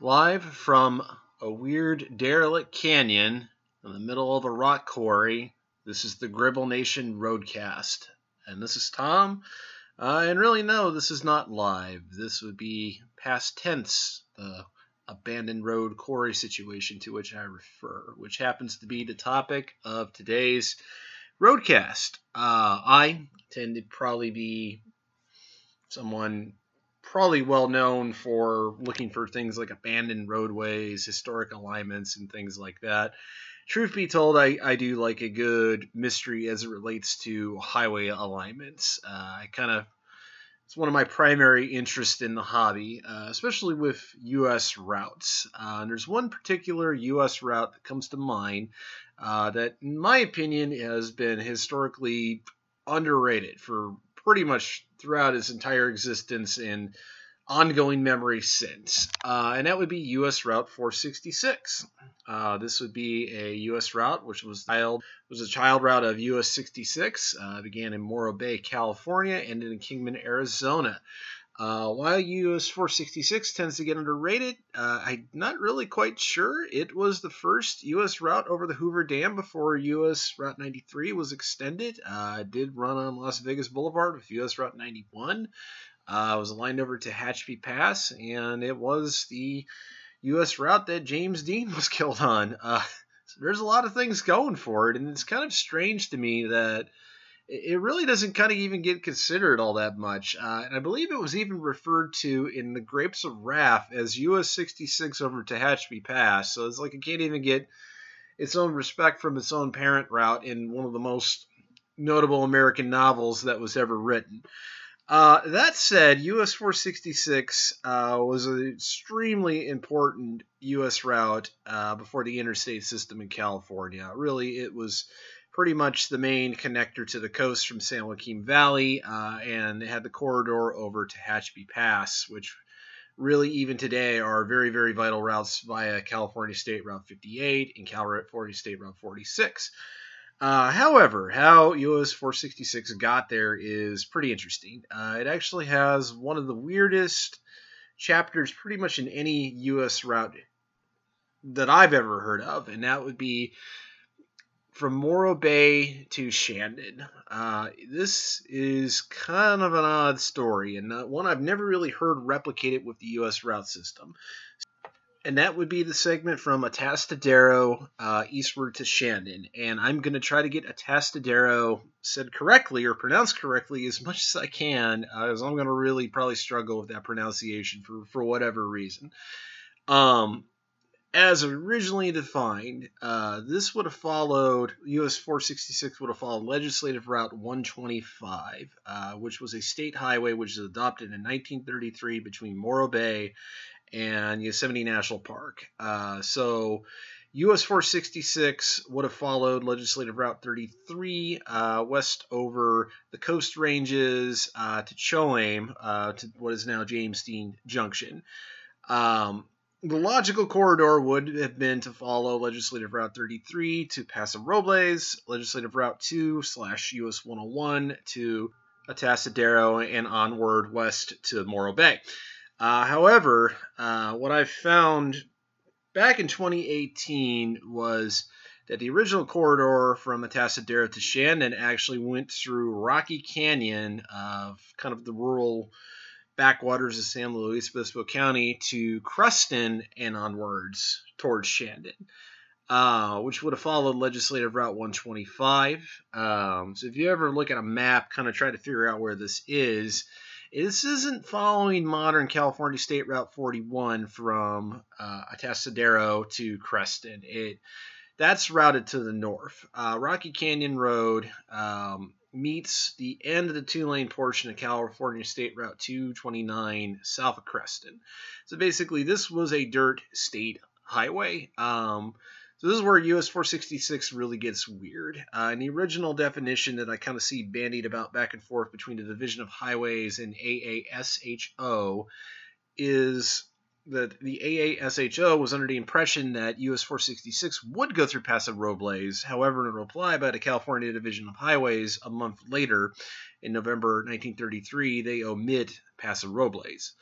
Live from a weird derelict canyon in the middle of a rock quarry, this is the Gribble Nation Roadcast. And this is Tom. Uh, and really, no, this is not live. This would be past tense, the abandoned road quarry situation to which I refer, which happens to be the topic of today's Roadcast. Uh, I tend to probably be someone probably well known for looking for things like abandoned roadways, historic alignments, and things like that. Truth be told, I, I do like a good mystery as it relates to highway alignments. Uh, I kind of it's one of my primary interests in the hobby, uh, especially with U.S. routes. Uh, and there's one particular U.S. route that comes to mind uh, that, in my opinion, has been historically underrated for pretty much throughout its entire existence and ongoing memory since. Uh, and that would be U.S. Route 466. Uh, this would be a U.S. route which was child was a child route of U.S. 66. Uh, began in Morro Bay, California, ended in Kingman, Arizona. Uh, while US 466 tends to get underrated, uh, I'm not really quite sure. It was the first US route over the Hoover Dam before US Route 93 was extended. Uh, it did run on Las Vegas Boulevard with US Route 91. Uh, it was aligned over to Tehachapi Pass, and it was the US route that James Dean was killed on. Uh, so there's a lot of things going for it, and it's kind of strange to me that it really doesn't kind of even get considered all that much. Uh, and I believe it was even referred to in the Grapes of Wrath as US 66 over Tehachapi Pass. So it's like it can't even get its own respect from its own parent route in one of the most notable American novels that was ever written. Uh, that said, US 466 uh, was an extremely important US route uh, before the interstate system in California. Really, it was pretty much the main connector to the coast from San Joaquin Valley, uh, and it had the corridor over to Tehachapi Pass, which really even today are very, very vital routes via California State Route 58 and California State Route 46. Uh, however, how US 466 got there is pretty interesting. Uh, it actually has one of the weirdest chapters pretty much in any US route that I've ever heard of, and that would be from Morro Bay to Shandon. Uh, this is kind of an odd story, and one I've never really heard replicated with the U.S. route system. And that would be the segment from Atascadero uh, eastward to Shandon. And I'm going to try to get Atascadero said correctly or pronounced correctly as much as I can, uh, as I'm going to really probably struggle with that pronunciation for, for whatever reason. Um, as originally defined, uh, this would have followed US 466 would have followed Legislative Route 125, uh, which was a state highway which was adopted in 1933 between Morro Bay and Yosemite National Park. Uh, so. US 466 would have followed Legislative Route 33 uh, west over the Coast Ranges uh, to Cholame, uh, to what is now James Dean Junction. Um, the logical corridor would have been to follow Legislative Route 33 to Paso Robles, Legislative Route 2 slash US 101 to Atascadero, and onward west to Morro Bay. Uh, however, uh, what I found back in 2018 was that the original corridor from Atascadero to Shandon actually went through Rocky Canyon, of kind of the rural backwaters of San Luis Obispo County to Creston and onwards towards Shandon, uh, which would have followed Legislative Route 125. Um, so if you ever look at a map, kind of try to figure out where this is, this isn't following modern California State Route 41 from uh, Atascadero to Creston. It that's routed to the north. Uh, Rocky Canyon Road um, meets the end of the two lane portion of California State Route 229 south of Creston. So basically, this was a dirt state highway. Um, so this is where US 466 really gets weird. Uh, in the original definition that I kind of see bandied about back and forth between the Division of Highways and AASHO is that the AASHO was under the impression that US 466 would go through Paso Robles. However, in a reply by the California Division of Highways a month later, in November 1933, they omit Paso Robles.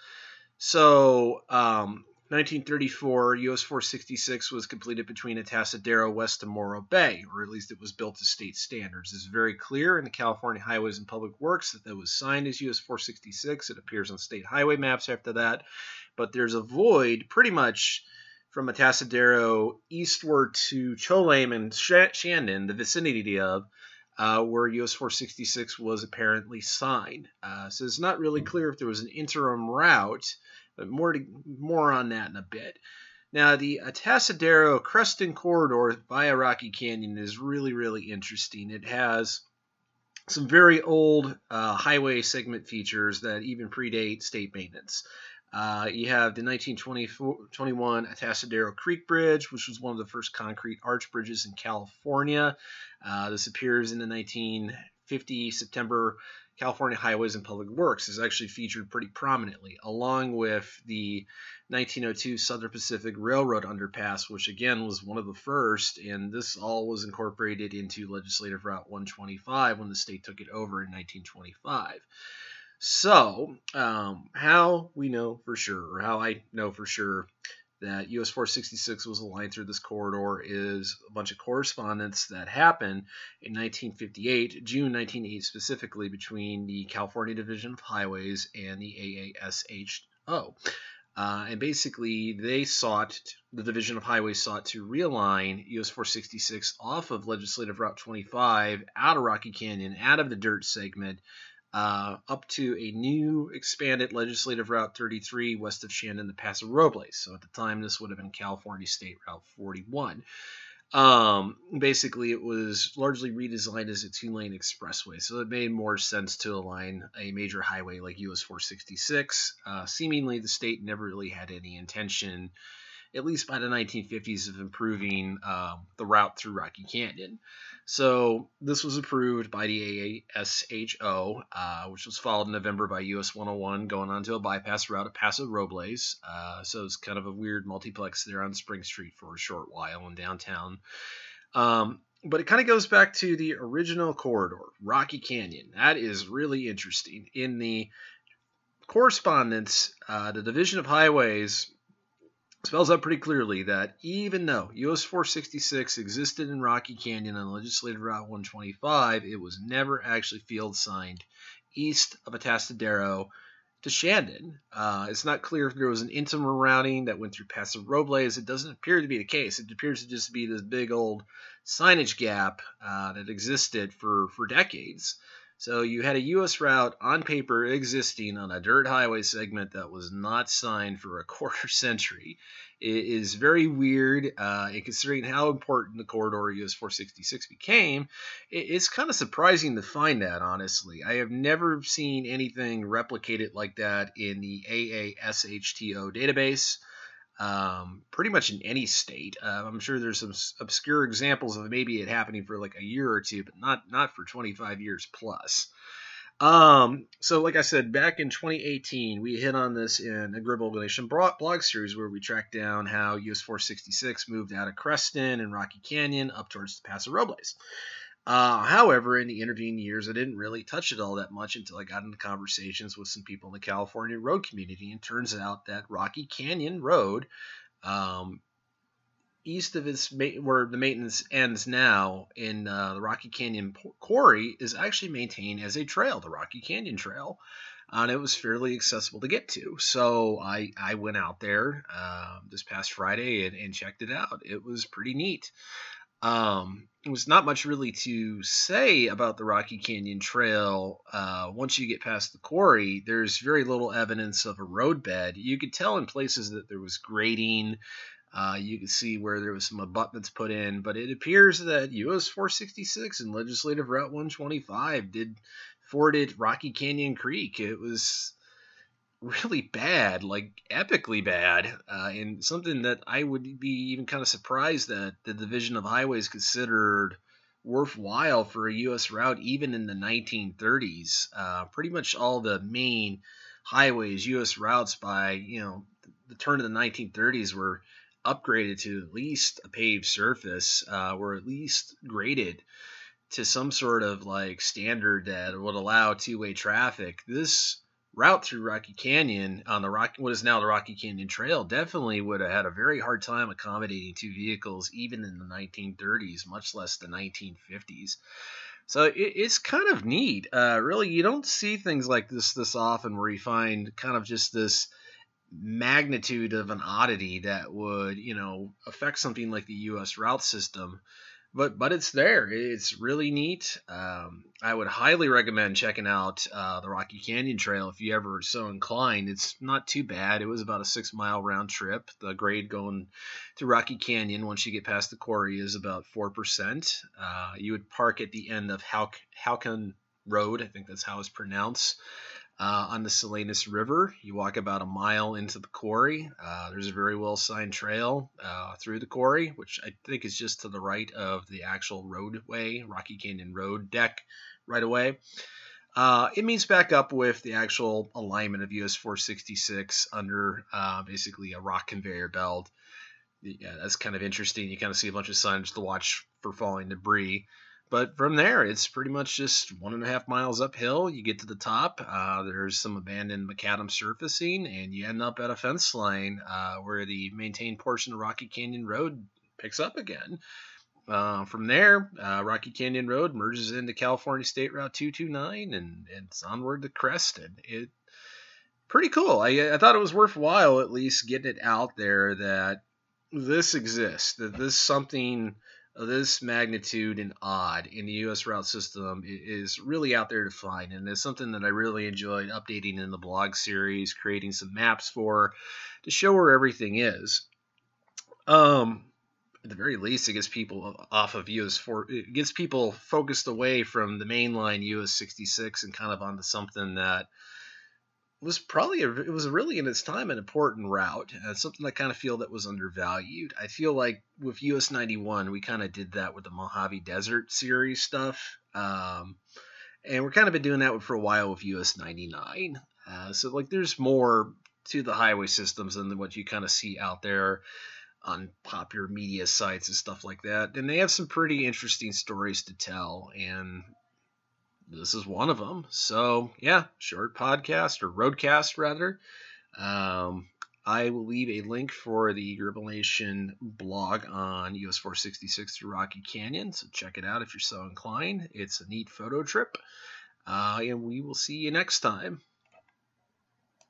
So, um, 1934, US 466 was completed between Atascadero west to Morro Bay, or at least it was built to state standards. It's very clear in the California Highways and Public Works that that was signed as US 466. It appears on state highway maps after that, but there's a void pretty much from Atascadero eastward to Cholame and Shandon, the vicinity of, uh, where US 466 was apparently signed. Uh, so it's not really clear if there was an interim route but more to, more on that in a bit. Now, the Atascadero Creston Corridor via Rocky Canyon is really, really interesting. It has some very old uh, highway segment features that even predate state maintenance. Uh, you have the 1921 Atascadero Creek Bridge, which was one of the first concrete arch bridges in California. Uh, this appears in the 1950 September California Highways and Public Works is actually featured pretty prominently, along with the 1902 Southern Pacific Railroad underpass, which again was one of the first, and this all was incorporated into Legislative Route 125 when the state took it over in 1925. So, um, how we know for sure, or how I know for sure that US 466 was aligned through this corridor is a bunch of correspondence that happened in 1958, June 1908 specifically, between the California Division of Highways and the AASHO. Uh, and basically, they sought, the Division of Highways sought to realign US 466 off of Legislative Route 25 out of Rocky Canyon, out of the dirt segment, uh, up to a new expanded legislative Route 33 west of Shandon to Paso Robles. So at the time, this would have been California State Route 41. Um, basically, it was largely redesigned as a two lane expressway, so it made more sense to align a major highway like US 466. Uh, seemingly, the state never really had any intention, at least by the 1950s, of improving uh, the route through Rocky Canyon. So this was approved by the AASHO, uh, which was followed in November by US 101, going on to a bypass route at Paso Robles. Uh, so it's kind of a weird multiplex there on Spring Street for a short while in downtown. Um, but it kind of goes back to the original corridor, Rocky Canyon. That is really interesting. In the correspondence, uh, the Division of Highways spells out pretty clearly that even though US 466 existed in Rocky Canyon on Legislative Route 125, it was never actually field signed east of Atascadero to Shandon. Uh, it's not clear if there was an interim routing that went through Paso Robles. It doesn't appear to be the case. It appears to just be this big old signage gap uh, that existed for, for decades. So you had a U.S. route on paper existing on a dirt highway segment that was not signed for a quarter century. It is very weird, uh, and considering how important the corridor US 466 became, it's kind of surprising to find that, honestly. I have never seen anything replicated like that in the AASHTO database um, pretty much in any state. Uh, I'm sure there's some obscure examples of maybe it happening for like a year or two, but not not for 25 years plus. Um, so like I said, back in 2018, we hit on this in a Gribble Nation blog series where we tracked down how US 466 moved out of Creston and Rocky Canyon up towards the Paso Robles. Uh, however, in the intervening years, I didn't really touch it all that much until I got into conversations with some people in the California road community. And turns out that Rocky Canyon Road, um, east of its where the maintenance ends now in uh, the Rocky Canyon Quarry, is actually maintained as a trail, the Rocky Canyon Trail. Uh, and it was fairly accessible to get to. So I, I went out there uh, this past Friday and, and checked it out. It was pretty neat. Um, was not much really to say about the Rocky Canyon Trail. Uh, once you get past the quarry, there's very little evidence of a roadbed. You could tell in places that there was grading. Uh, you could see where there was some abutments put in, but it appears that US 466 and Legislative Route 125 did forded Rocky Canyon Creek. It was really bad, like epically bad, uh, and something that I would be even kind of surprised that the Division of Highways considered worthwhile for a U.S. route even in the 1930s. Uh, pretty much all the main highways, U.S. routes by you know the turn of the 1930s were upgraded to at least a paved surface, uh, were at least graded to some sort of like standard that would allow two-way traffic. This route through Rocky Canyon on the Rocky, what is now the Rocky Canyon Trail, definitely would have had a very hard time accommodating two vehicles, even in the 1930s, much less the 1950s. So it, it's kind of neat. Uh, really, you don't see things like this this often, where you find kind of just this magnitude of an oddity that would, you know, affect something like the U.S. route system but but it's there. It's really neat. Um, I would highly recommend checking out uh, the Rocky Canyon Trail if you ever so inclined. It's not too bad. It was about a six mile round trip. The grade going to Rocky Canyon once you get past the quarry is about four percent. Uh, you would park at the end of Halcon Road. I think that's how it's pronounced uh, on the Salinas River. You walk about a mile into the quarry. Uh, there's a very well signed trail uh, through the quarry, which I think is just to the right of the actual roadway, Rocky Canyon Road deck, right away. Uh, it meets back up with the actual alignment of US 466 under uh, basically a rock conveyor belt. Yeah, that's kind of interesting. You kind of see a bunch of signs to watch for falling debris. But from there, it's pretty much just one and a half miles uphill. You get to the top. Uh, there's some abandoned macadam surfacing, and you end up at a fence line uh, where the maintained portion of Rocky Canyon Road picks up again. Uh, from there, uh, Rocky Canyon Road merges into California State Route 229, and, it's onward to Creston. It pretty cool. I, I thought it was worthwhile at least getting it out there that this exists, that this something of this magnitude and odd in the U.S. route system is really out there to find, and it's something that I really enjoyed updating in the blog series, creating some maps for to show where everything is. Um, at the very least, it gets people off of US four. It gets people focused away from the mainline US 66 and kind of onto something that was probably a, it was really in its time an important route uh, something I kind of feel that was undervalued. I feel like with US 91 we kind of did that with the Mojave Desert series stuff, um, and we're kind of been doing that for a while with US 99. Uh, so like there's more to the highway systems than what you kind of see out there on popular media sites and stuff like that. And they have some pretty interesting stories to tell and this is one of them. So yeah, short podcast or roadcast rather. Um, I will leave a link for the Gribble blog on US 466 through Rocky Canyon. So check it out if you're so inclined. It's a neat photo trip. Uh, and we will see you next time.